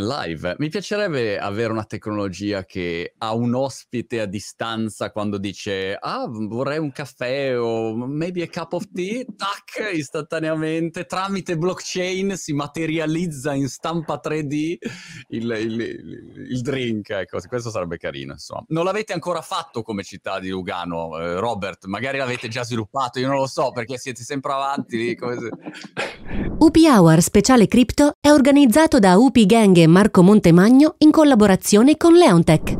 live. Mi piacerebbe avere una tecnologia che ha un ospite a distanza quando dice ah vorrei un caffè o maybe a cup of tea, tac, istantaneamente tramite blockchain si materializza in stampa 3D il, il, il, il drink, ecco, questo sarebbe carino insomma. Non l'avete ancora fatto come città di Lugano, eh, Robert, magari l'avete già sviluppato, io non lo so perché siete sempre avanti. Come se... UP Hour Speciale Crypto è organizzato da UP Gang e Marco Montemagno in collaborazione con Leontech.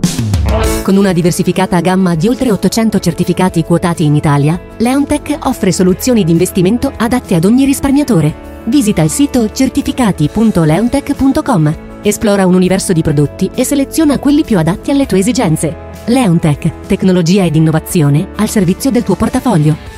Con una diversificata gamma di oltre 800 certificati quotati in Italia, Leontech offre soluzioni di investimento adatte ad ogni risparmiatore. Visita il sito certificati.leontech.com, esplora un universo di prodotti e seleziona quelli più adatti alle tue esigenze. Leontech, tecnologia ed innovazione al servizio del tuo portafoglio.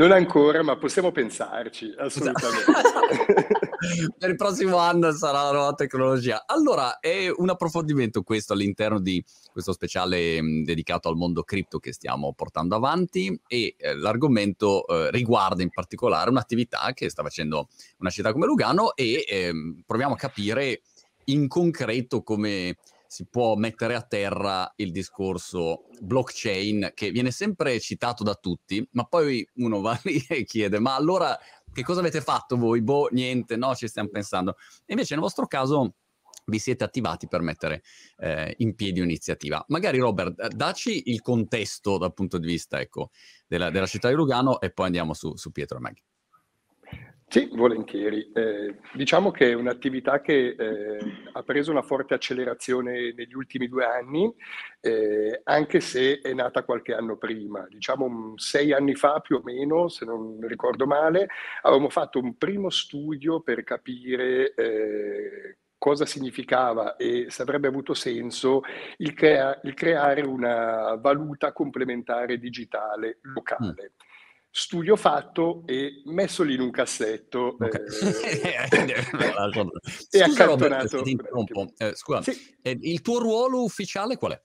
Non ancora, ma possiamo pensarci, assolutamente. per il prossimo anno sarà la nuova tecnologia. Allora, è un approfondimento questo all'interno di questo speciale mh, dedicato al mondo cripto che stiamo portando avanti e eh, l'argomento eh, riguarda in particolare un'attività che sta facendo una città come Lugano e eh, proviamo a capire in concreto come si può mettere a terra il discorso blockchain che viene sempre citato da tutti, ma poi uno va lì e chiede, ma allora che cosa avete fatto voi? Boh, niente, no, ci stiamo pensando. E invece nel vostro caso vi siete attivati per mettere eh, in piedi un'iniziativa. Magari Robert, daci il contesto dal punto di vista ecco, della, della città di Lugano e poi andiamo su, su Pietro e Maggie. Sì, volentieri. Eh, diciamo che è un'attività che eh, ha preso una forte accelerazione negli ultimi due anni, eh, anche se è nata qualche anno prima. Diciamo sei anni fa più o meno, se non ricordo male, avevamo fatto un primo studio per capire eh, cosa significava e se avrebbe avuto senso il, crea- il creare una valuta complementare digitale locale. Mm studio fatto e messo lì in un cassetto okay. eh, e accantonato. Eh, scusa, sì. eh, il tuo ruolo ufficiale qual è?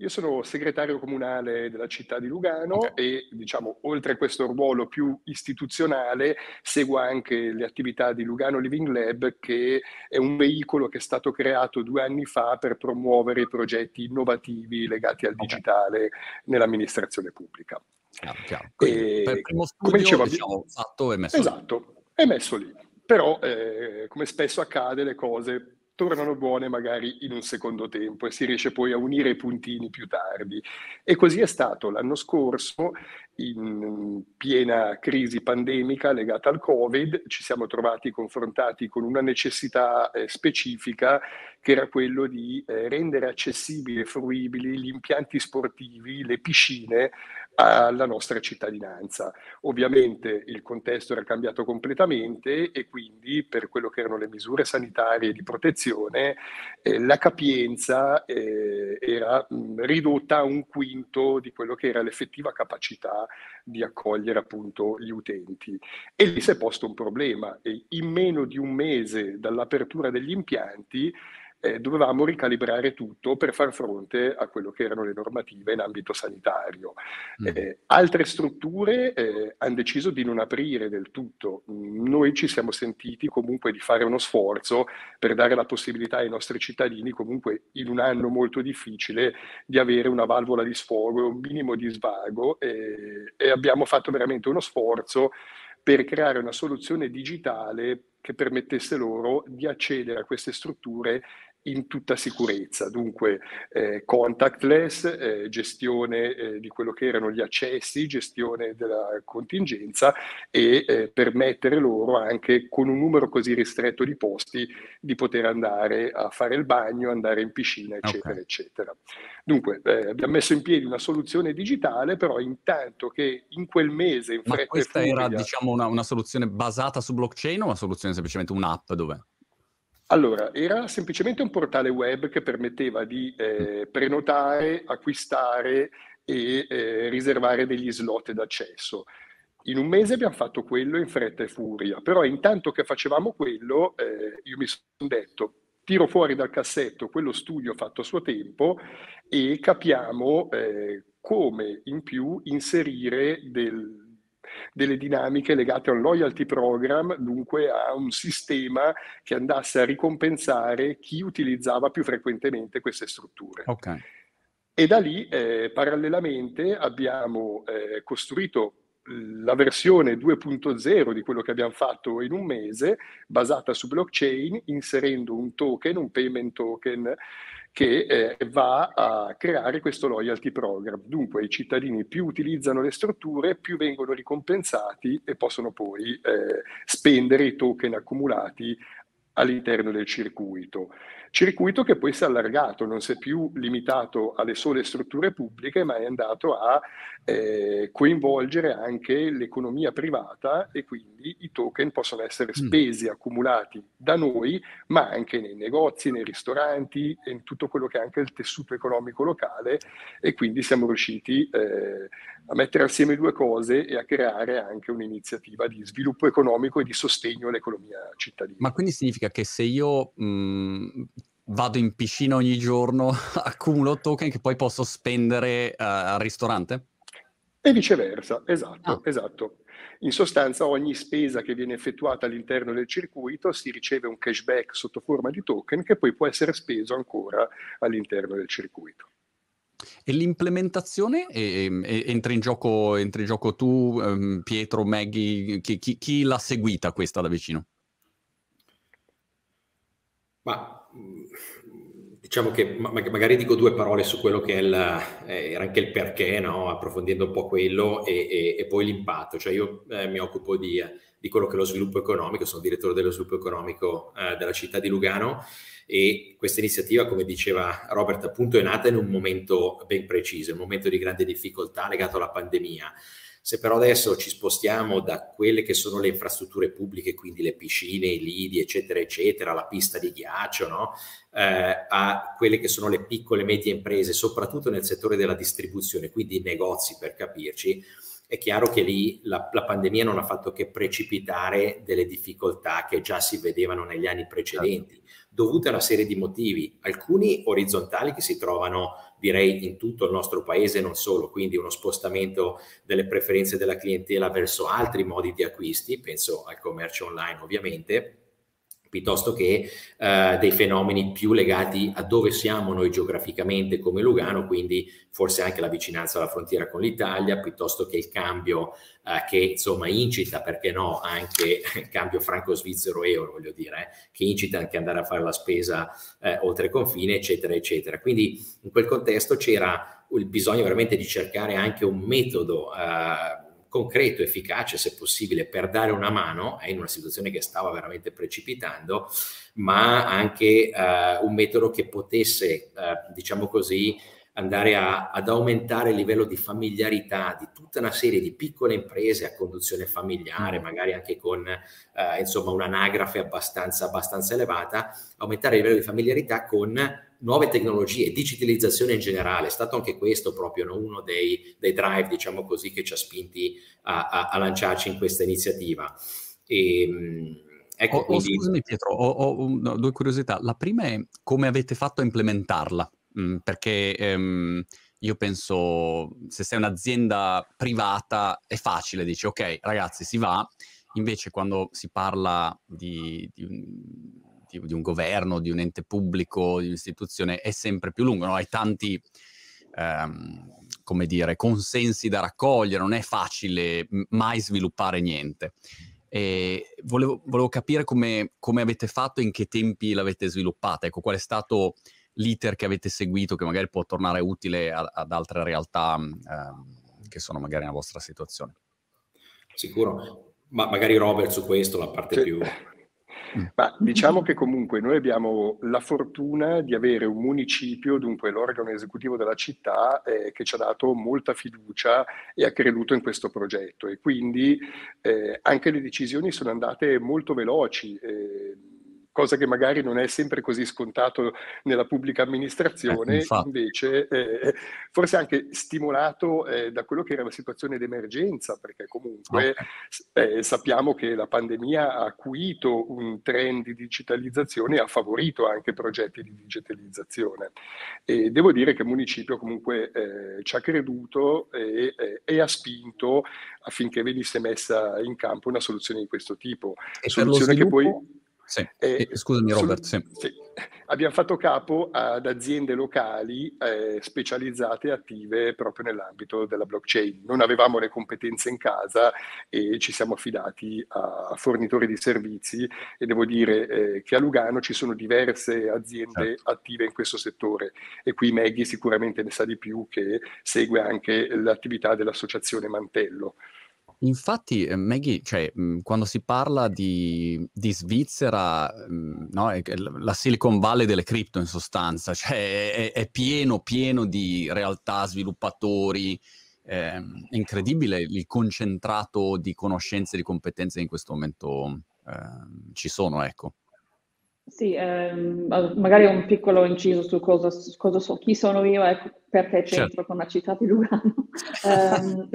Io sono segretario comunale della città di Lugano okay. e, diciamo, oltre a questo ruolo più istituzionale, seguo anche le attività di Lugano Living Lab, che è un veicolo che è stato creato due anni fa per promuovere progetti innovativi legati al digitale okay. nell'amministrazione pubblica. Chiaro, chiaro. Quindi, per primo studio, come dicevo, diciamo, fatto e messo esatto, lì. Esatto, è messo lì. Però, eh, come spesso accade, le cose tornano buone magari in un secondo tempo e si riesce poi a unire i puntini più tardi. E così è stato l'anno scorso, in piena crisi pandemica legata al Covid, ci siamo trovati confrontati con una necessità eh, specifica che era quello di eh, rendere accessibili e fruibili gli impianti sportivi, le piscine alla nostra cittadinanza. Ovviamente il contesto era cambiato completamente e quindi per quello che erano le misure sanitarie di protezione eh, la capienza eh, era mh, ridotta a un quinto di quello che era l'effettiva capacità di accogliere appunto gli utenti. E lì si è posto un problema e in meno di un mese dall'apertura degli impianti eh, dovevamo ricalibrare tutto per far fronte a quello che erano le normative in ambito sanitario. Mm. Eh, altre strutture eh, hanno deciso di non aprire del tutto. Noi ci siamo sentiti comunque di fare uno sforzo per dare la possibilità ai nostri cittadini, comunque in un anno molto difficile, di avere una valvola di sfogo, un minimo di svago e, e abbiamo fatto veramente uno sforzo per creare una soluzione digitale che permettesse loro di accedere a queste strutture in tutta sicurezza, dunque eh, contactless, eh, gestione eh, di quello che erano gli accessi, gestione della contingenza e eh, permettere loro anche con un numero così ristretto di posti di poter andare a fare il bagno, andare in piscina, eccetera, okay. eccetera. Dunque eh, abbiamo messo in piedi una soluzione digitale, però intanto che in quel mese in Ma questa furia, era diciamo una, una, soluzione basata su blockchain o una soluzione semplicemente un'app dove? Allora, era semplicemente un portale web che permetteva di eh, prenotare, acquistare e eh, riservare degli slot d'accesso. In un mese abbiamo fatto quello in fretta e furia, però intanto che facevamo quello, eh, io mi sono detto, tiro fuori dal cassetto quello studio fatto a suo tempo e capiamo eh, come in più inserire del, delle dinamiche legate a un loyalty program, dunque a un sistema che andasse a ricompensare chi utilizzava più frequentemente queste strutture. Okay. E da lì, eh, parallelamente, abbiamo eh, costruito la versione 2.0 di quello che abbiamo fatto in un mese, basata su blockchain, inserendo un token, un payment token, che eh, va a creare questo loyalty program. Dunque i cittadini più utilizzano le strutture, più vengono ricompensati e possono poi eh, spendere i token accumulati all'interno del circuito. Circuito che poi si è allargato, non si è più limitato alle sole strutture pubbliche, ma è andato a eh, coinvolgere anche l'economia privata e quindi i token possono essere mm. spesi, mm. accumulati da noi, ma anche nei negozi, nei ristoranti e in tutto quello che è anche il tessuto economico locale e quindi siamo riusciti eh, a mettere assieme due cose e a creare anche un'iniziativa di sviluppo economico e di sostegno all'economia cittadina. Ma quindi significa che se io mh, mm, vado in piscina ogni giorno, accumulo token che poi posso spendere uh, al ristorante? E viceversa, esatto, ah. esatto. In sostanza ogni spesa che viene effettuata all'interno del circuito si riceve un cashback sotto forma di token che poi può essere speso ancora all'interno del circuito. E l'implementazione e, e, entra, in gioco, entra in gioco tu, um, Pietro, Maggie, chi, chi, chi l'ha seguita questa da vicino? Ma diciamo che magari dico due parole su quello che il, eh, anche il perché, no? approfondendo un po' quello e, e, e poi l'impatto. Cioè io eh, mi occupo di, di, quello che è lo sviluppo economico, sono direttore dello sviluppo economico eh, della città di Lugano e questa iniziativa, come diceva Robert, appunto è nata in un momento ben preciso, un momento di grande difficoltà legato alla pandemia. Se però adesso ci spostiamo da quelle che sono le infrastrutture pubbliche, quindi le piscine, i lidi, eccetera, eccetera, la pista di ghiaccio, no? eh, a quelle che sono le piccole e medie imprese, soprattutto nel settore della distribuzione, quindi i negozi per capirci, è chiaro che lì la, la, pandemia non ha fatto che precipitare delle difficoltà che già si vedevano negli anni precedenti, certo. dovute a una serie di motivi, alcuni orizzontali che si trovano direi in tutto il nostro paese non solo, quindi uno spostamento delle preferenze della clientela verso altri modi di acquisti, penso al commercio online ovviamente, piuttosto che eh, dei fenomeni più legati a dove siamo noi geograficamente come Lugano, quindi forse anche la vicinanza alla frontiera con l'Italia, piuttosto che il cambio eh, che insomma incita, perché no, anche il cambio franco-svizzero-euro, voglio dire, eh, che incita anche andare a fare la spesa eh, oltre confine, eccetera, eccetera. Quindi in quel contesto c'era il bisogno veramente di cercare anche un metodo eh, concreto, efficace se possibile per dare una mano eh, in una situazione che stava veramente precipitando, ma anche eh, un metodo che potesse, eh, diciamo così, andare a, ad aumentare il livello di familiarità di tutta una serie di piccole imprese a conduzione familiare, mm. magari anche con eh, insomma un'anagrafe abbastanza, abbastanza elevata, aumentare il livello di familiarità con nuove tecnologie, digitalizzazione in generale, è stato anche questo proprio no? uno dei, dei, drive, diciamo così, che ci ha spinti a, a, a lanciarci in questa iniziativa. E, ehm, ecco, oh, quindi... oh, scusami Pietro, ho, ho, ho, due curiosità. La prima è come avete fatto a implementarla, mm, perché ehm, io penso se sei un'azienda privata è facile, dici ok ragazzi si va, invece quando si parla di, di di, di, un governo, di un ente pubblico, di un'istituzione, è sempre più lungo, no? hai tanti, ehm, come dire, consensi da raccogliere, non è facile mai sviluppare niente. E volevo, volevo capire come, come, avete fatto e in che tempi l'avete sviluppata, ecco, qual è stato l'iter che avete seguito che magari può tornare utile a, ad altre realtà ehm, che sono magari nella vostra situazione. Sicuro, ma magari Robert su questo, la parte sì. più... Mm. Ma diciamo che comunque noi abbiamo la fortuna di avere un municipio, dunque l'organo esecutivo della città, eh, che ci ha dato molta fiducia e ha creduto in questo progetto e quindi eh, anche le decisioni sono andate molto veloci. Eh, cosa che magari non è sempre così scontato nella pubblica amministrazione, eh, invece eh, forse anche stimolato eh, da quello che era la situazione d'emergenza, perché comunque okay. Eh, sappiamo che la pandemia ha acuito un trend di digitalizzazione e ha favorito anche progetti di digitalizzazione. E devo dire che il municipio comunque eh, ci ha creduto e, e ha spinto affinché venisse messa in campo una soluzione di questo tipo. E soluzione che poi... Sì. Eh, Scusami Robert. Sì. Sì. Abbiamo fatto capo ad aziende locali eh, specializzate e attive proprio nell'ambito della blockchain. Non avevamo le competenze in casa e ci siamo affidati a fornitori di servizi e devo dire eh, che a Lugano ci sono diverse aziende certo. attive in questo settore e qui Maggie sicuramente ne sa di più che segue anche l'attività dell'associazione Mantello. Infatti, eh, Maggie, cioè, mhmm, quando si parla di, di Svizzera, mhmm, no, è la Silicon Valley delle cripto in sostanza, cioè è, è pieno, pieno di realtà, sviluppatori, eh, è incredibile il concentrato di conoscenze e di competenze che in questo momento eh, ci sono, ecco. Sì, ehm, magari un piccolo inciso su cosa, cosa so, chi sono io e perché c'entro certo. con la città di Lugano.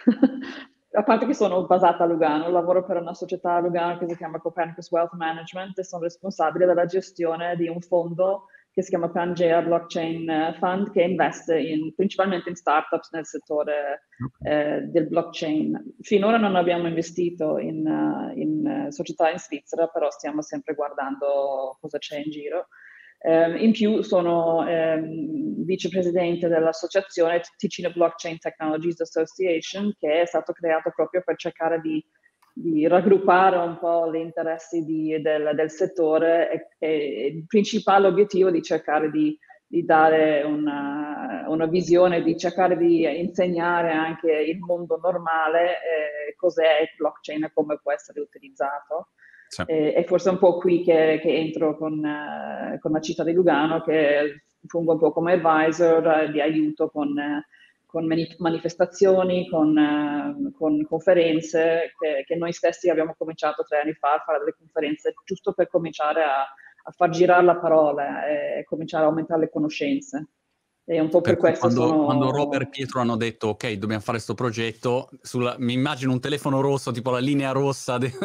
a parte che sono basata a Lugano, lavoro per una società a Lugano che si chiama Copernicus Wealth Management e sono responsabile della gestione di un fondo che si chiama Pangea Blockchain eh, Fund che investe in, principalmente in startups nel settore eh, del blockchain. Finora non abbiamo investito in, uh, in uh, società in Svizzera, però stiamo sempre guardando cosa c'è in giro. Um, in più sono um, vicepresidente dell'associazione Ticino Blockchain Technologies Association che è stato creato proprio per cercare di, di raggruppare un po' gli interessi di, del, del, settore e, e, il principale obiettivo di cercare di, di dare una, una, visione, di cercare di insegnare anche il mondo normale eh, cos'è il blockchain e come può essere utilizzato. Sì. E, e, forse un po' qui che, che entro con, uh, con, la città di Lugano, che fungo un po' come advisor uh, di aiuto con, uh, con manifestazioni, con, con conferenze, che, che, noi stessi abbiamo cominciato tre anni fa a fare delle conferenze giusto per cominciare a, a far girare la parola e cominciare a aumentare le conoscenze. E un po' per, per questo quando, sono... quando Robert e Pietro hanno detto ok, dobbiamo fare questo progetto, sulla, mi immagino un telefono rosso, tipo la linea rossa. De...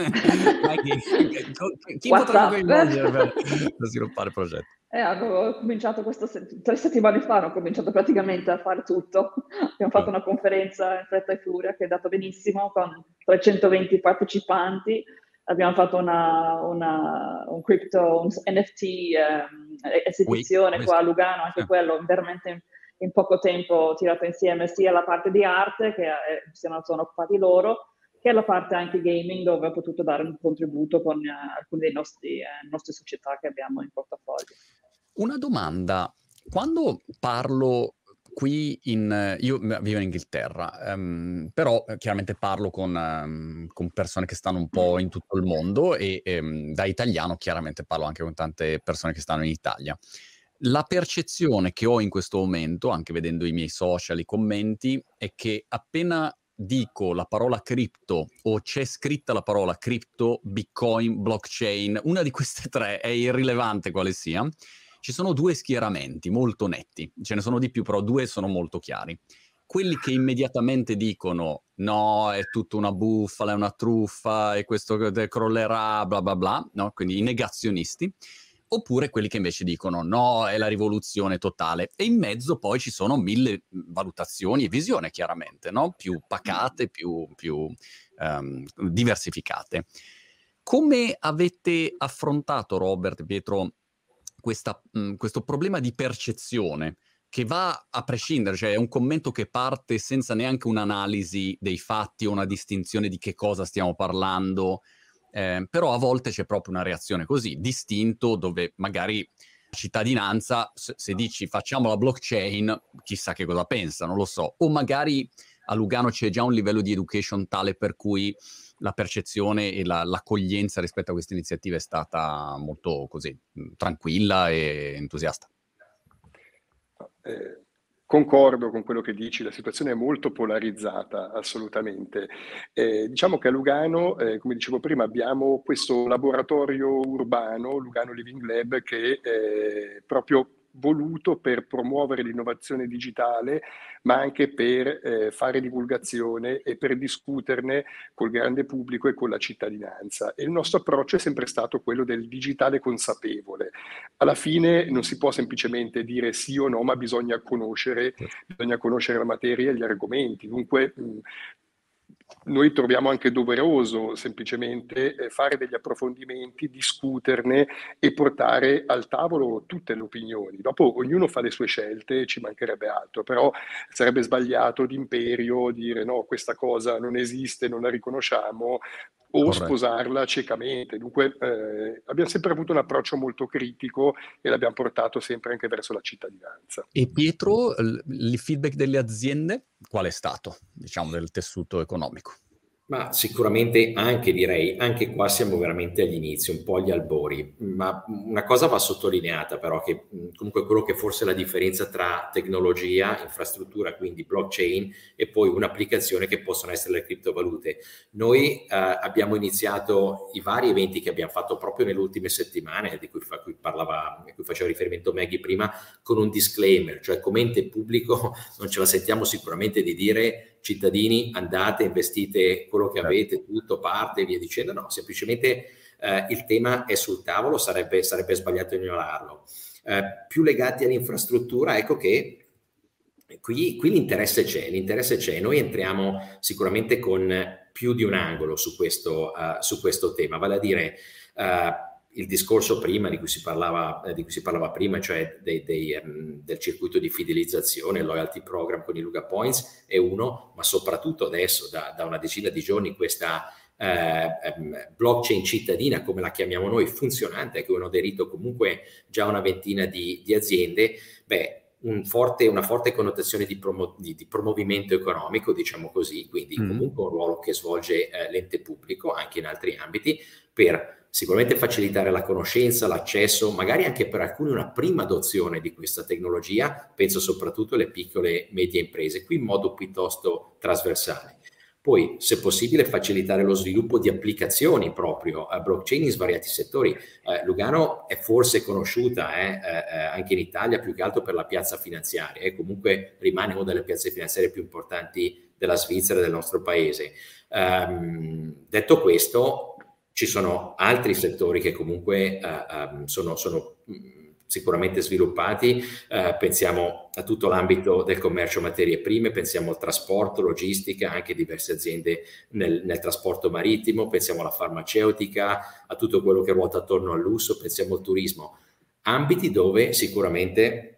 chi potrà coinvolgere per, per sviluppare il progetto? Eh, avevo cominciato questo, tre settimane fa, ho cominciato praticamente a fare tutto. Abbiamo fatto una conferenza in fretta e furia che è andata benissimo con 320 partecipanti abbiamo fatto una, una, un crypto, un NFT um, esibizione qua a Lugano, anche ah. quello veramente in, poco tempo tirato insieme sia la parte di arte che eh, si sono occupati loro, che la parte anche gaming dove ho potuto dare un contributo con eh, alcune delle eh, nostre società che abbiamo in portafoglio. Una domanda, quando parlo qui in, io vivo in Inghilterra, um, però eh, chiaramente parlo con, um, con, persone che stanno un po' in tutto il mondo e um, da italiano chiaramente parlo anche con tante persone che stanno in Italia. La percezione che ho in questo momento, anche vedendo i miei social, i commenti, è che appena dico la parola cripto o c'è scritta la parola cripto, bitcoin, blockchain, una di queste tre è irrilevante quale sia, ci sono due schieramenti molto netti, ce ne sono di più, però due sono molto chiari. Quelli che immediatamente dicono no, è tutta una bufala, è una truffa e questo crollerà, bla bla bla, no? quindi i negazionisti, oppure quelli che invece dicono no, è la rivoluzione totale. E in mezzo poi ci sono mille valutazioni e visioni, chiaramente, no? più pacate, più, più um, diversificate. Come avete affrontato, Robert, Pietro, questa, mh, mhmm, questo problema di percezione che va a prescindere, cioè è un commento che parte senza neanche un'analisi dei fatti o una distinzione di che cosa stiamo parlando, eh, però a volte c'è proprio una reazione così, distinto, dove magari cittadinanza, se, se dici facciamo la blockchain, chissà che cosa pensa, non lo so, o magari a Lugano c'è già un livello di education tale per cui la percezione e la, l'accoglienza rispetto a queste iniziative è stata molto così tranquilla e entusiasta. Eh, concordo con quello che dici, la situazione è molto polarizzata, assolutamente. Eh, diciamo che a Lugano, eh, come dicevo prima, abbiamo questo laboratorio urbano, Lugano Living Lab, che è proprio voluto per promuovere l'innovazione digitale, ma anche per eh, fare divulgazione e per discuterne col grande pubblico e con la cittadinanza. E il nostro approccio è sempre stato quello del digitale consapevole. Alla fine non si può semplicemente dire sì o no, ma bisogna conoscere, certo. bisogna conoscere la materia e gli argomenti. Dunque mh, noi troviamo anche doveroso semplicemente eh, fare degli approfondimenti, discuterne e portare al tavolo tutte le opinioni. Dopo ognuno fa le sue scelte, ci mancherebbe altro, però sarebbe sbagliato d'imperio dire no, questa cosa non esiste, non la riconosciamo, o Corretto. sposarla ciecamente. Dunque eh, abbiamo sempre avuto un approccio molto critico e l'abbiamo portato sempre anche verso la cittadinanza. E Pietro, il feedback delle aziende qual è stato, diciamo, del tessuto economico? Ma sicuramente anche direi, anche qua siamo veramente agli inizi, un po' agli albori, ma una cosa va sottolineata però che comunque quello che forse è la differenza tra tecnologia, infrastruttura, quindi blockchain e poi un'applicazione che possono essere le criptovalute. Noi eh, abbiamo iniziato i vari eventi che abbiamo fatto proprio nelle ultime settimane, di cui, fa, cui, parlava, di cui faceva riferimento Maggie prima, con un disclaimer, cioè come ente pubblico non ce la sentiamo sicuramente di dire cittadini andate, investite quello che certo. avete, tutto parte e via dicendo, no, semplicemente eh, il tema è sul tavolo, sarebbe, sarebbe sbagliato ignorarlo. Eh, più legati all'infrastruttura, ecco che qui, qui l'interesse c'è, l'interesse c'è, noi entriamo sicuramente con più di un angolo su questo, uh, su questo tema, vale a dire uh, il discorso prima di cui si parlava, eh, cui si parlava prima, cioè dei, dei, um, del circuito di fidelizzazione, loyalty program con i Luga Points è uno, ma soprattutto adesso da, da una decina di giorni questa eh, um, blockchain cittadina, come la chiamiamo noi, funzionante, che hanno aderito comunque già una ventina di, di aziende, beh, un forte, una forte connotazione di, promo, di, di, promovimento economico, diciamo così, quindi mm. comunque un ruolo che svolge eh, l'ente pubblico anche in altri ambiti per sicuramente facilitare la conoscenza, l'accesso, magari anche per alcuni una prima adozione di questa tecnologia, penso soprattutto alle piccole e medie imprese, qui in modo piuttosto trasversale. Poi, se possibile, facilitare lo sviluppo di applicazioni proprio a blockchain in svariati settori. Eh, Lugano è forse conosciuta eh, eh, anche in Italia più che altro per la piazza finanziaria, e comunque rimane una delle piazze finanziarie più importanti della Svizzera e del nostro paese. Um, detto questo, ci sono altri settori che comunque uh, um, sono, sono sicuramente sviluppati, uh, pensiamo a tutto l'ambito del commercio materie prime, pensiamo al trasporto, logistica, anche diverse aziende nel, nel, trasporto marittimo, pensiamo alla farmaceutica, a tutto quello che ruota attorno al lusso, pensiamo al turismo, ambiti dove sicuramente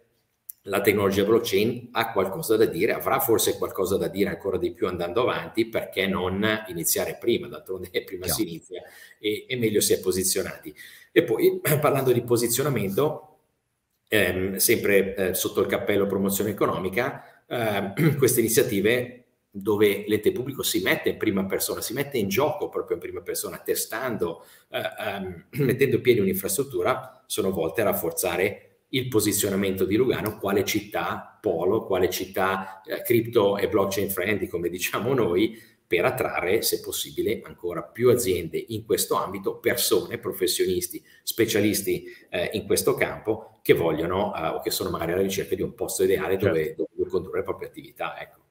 la tecnologia blockchain ha qualcosa da dire, avrà forse qualcosa da dire ancora di più andando avanti, perché non iniziare prima, d'altronde prima Chiaro. si inizia e, e, meglio si è posizionati. E poi parlando di posizionamento, ehm, sempre eh, sotto il cappello promozione economica, eh, queste iniziative dove l'ente pubblico si mette in prima persona, si mette in gioco proprio in prima persona, testando, eh, ehm, mettendo in piedi un'infrastruttura, sono volte a rafforzare il posizionamento di Lugano quale città polo, quale città eh, crypto e blockchain friendly, come diciamo noi, per attrarre, se possibile, ancora più aziende in questo ambito, persone, professionisti, specialisti eh, in questo campo che vogliono eh, o che sono magari alla ricerca di un posto ideale certo. dove, dove condurre le proprie attività. Ecco.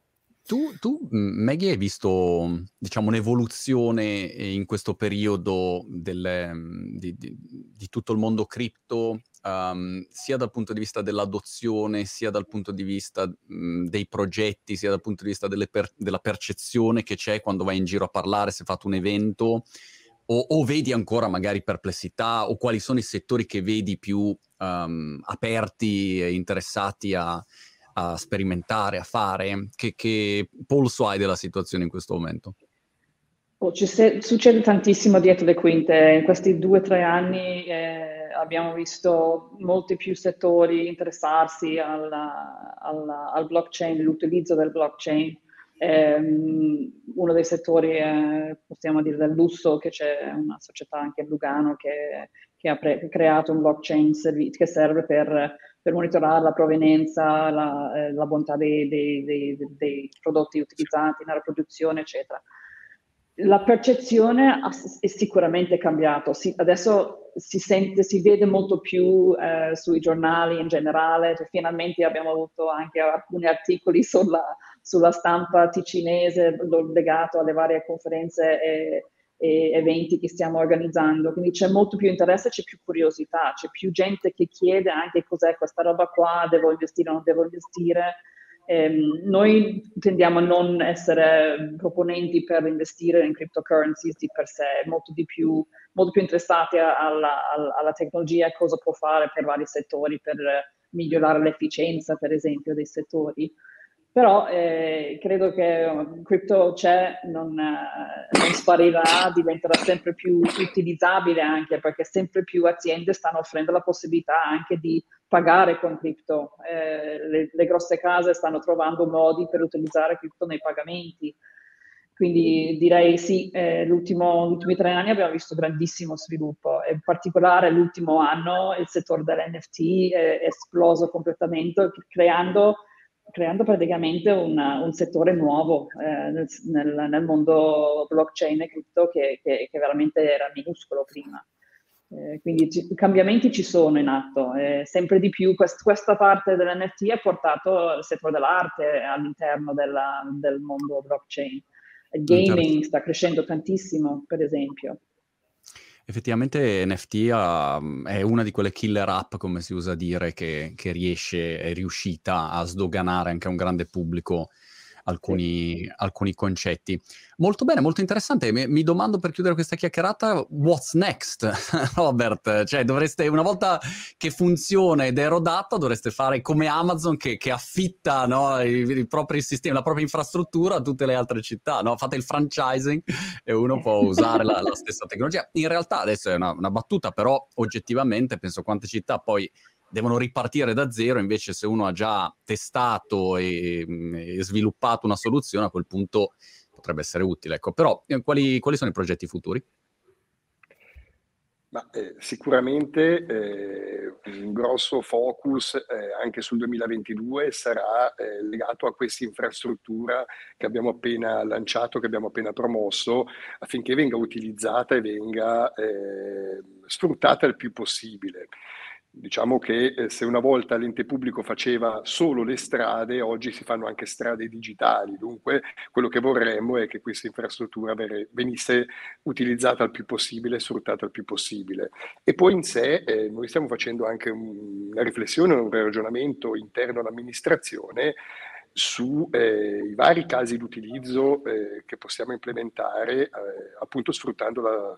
Tu, tu, Maggie, hai visto diciamo, un'evoluzione eh, in questo periodo del, di, di, di, tutto il mondo cripto, um, sia dal punto di vista dell'adozione, sia dal punto di vista mh, dei progetti, sia dal punto di vista per, della percezione che c'è quando vai in giro a parlare, se fate un evento, o, o, vedi ancora magari perplessità, o quali sono i settori che vedi più um, aperti e interessati a a sperimentare, a fare? Che, che polso hai della situazione in questo momento? Oh, se- succede tantissimo dietro le quinte. In questi due o tre anni eh, abbiamo visto molti più settori interessarsi alla, alla, al blockchain, l'utilizzo del blockchain. Eh, uno dei settori, eh, possiamo dire, del lusso, che c'è una società anche a Lugano che che ha pre- creato un blockchain servi- che serve per, per, monitorare la provenienza, la, eh, la bontà dei, dei, dei, dei, prodotti utilizzati nella produzione, eccetera. La percezione è sicuramente cambiata. Si, adesso si, sente, si vede molto più eh, sui giornali in generale. Cioè, finalmente abbiamo avuto anche alcuni articoli sulla, sulla stampa ticinese legato alle varie conferenze e, e eventi che stiamo organizzando, quindi c'è molto più interesse, c'è più curiosità, c'è più gente che chiede anche cos'è questa roba qua, devo investire o non devo investire. Eh, noi tendiamo a non essere proponenti per investire in cryptocurrencies di per sé, molto, di più, molto più interessati alla, alla, alla tecnologia, cosa può fare per vari settori, per migliorare l'efficienza, per esempio, dei settori però eh, credo che um, crypto c'è, non, uh, non, sparirà, diventerà sempre più utilizzabile anche perché sempre più aziende stanno offrendo la possibilità anche di pagare con cripto. Eh, le, le, grosse case stanno trovando modi per utilizzare cripto nei pagamenti. Quindi direi sì, eh, gli ultimi tre anni abbiamo visto grandissimo sviluppo, in particolare l'ultimo anno il settore dell'NFT è esploso completamente, creando creando praticamente una, un settore nuovo eh, nel, nel, nel, mondo blockchain e cripto che, che, che veramente era minuscolo prima. Eh, quindi i cambiamenti ci sono in atto, eh, sempre di più quest, questa parte dell'NFT ha portato il settore dell'arte all'interno della, del mondo blockchain. Il gaming sta crescendo tantissimo, per esempio. Effettivamente NFT ha, mhmm, è una di quelle killer app, come si usa dire, che, che riesce, è riuscita a sdoganare anche un grande pubblico alcuni, sì. alcuni concetti. Molto bene, molto interessante. Mi, mi, domando per chiudere questa chiacchierata, what's next, Robert? Cioè, dovreste, una volta che funziona ed è rodata, dovreste fare come Amazon che, che affitta no, i, i, propri sistemi, la propria infrastruttura a tutte le altre città. No? Fate il franchising e uno può usare la, la stessa tecnologia. In realtà, adesso è una, una battuta, però oggettivamente penso quante città poi devono ripartire da zero, invece se uno ha già testato e, e sviluppato una soluzione, a quel punto potrebbe essere utile. Ecco. Però eh, quali, quali sono i progetti futuri? Ma, eh, sicuramente eh, un grosso focus eh, anche sul 2022 sarà eh, legato a questa infrastruttura che abbiamo appena lanciato, che abbiamo appena promosso, affinché venga utilizzata e venga eh, sfruttata il più possibile. Diciamo che eh, se una volta l'ente pubblico faceva solo le strade, oggi si fanno anche strade digitali. Dunque, quello che vorremmo è che questa infrastruttura venisse utilizzata il più possibile, sfruttata il più possibile. E poi in sé eh, noi stiamo facendo anche una riflessione, un ragionamento interno all'amministrazione sui eh, vari casi di utilizzo eh, che possiamo implementare eh, appunto sfruttando la,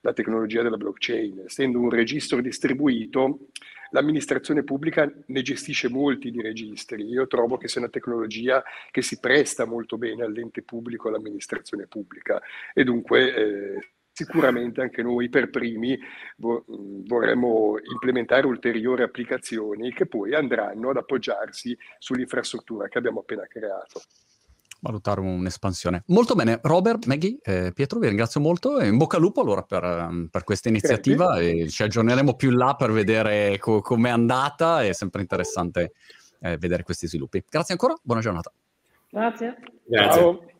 la, tecnologia della blockchain. Essendo un registro distribuito, l'amministrazione pubblica ne gestisce molti di registri. Io trovo che sia una tecnologia che si presta molto bene all'ente pubblico, all'amministrazione pubblica e dunque eh, sicuramente anche noi per primi vorremmo implementare ulteriori applicazioni che poi andranno ad appoggiarsi sull'infrastruttura che abbiamo appena creato. Valutare un'espansione. Molto bene, Robert, Maggie, eh, Pietro, vi ringrazio molto e in bocca al lupo allora per, ehm, per questa iniziativa Grazie. e ci aggiorneremo più in là per vedere co- com'è andata, è sempre interessante eh, vedere questi sviluppi. Grazie ancora, buona giornata. Grazie. Grazie. Ciao.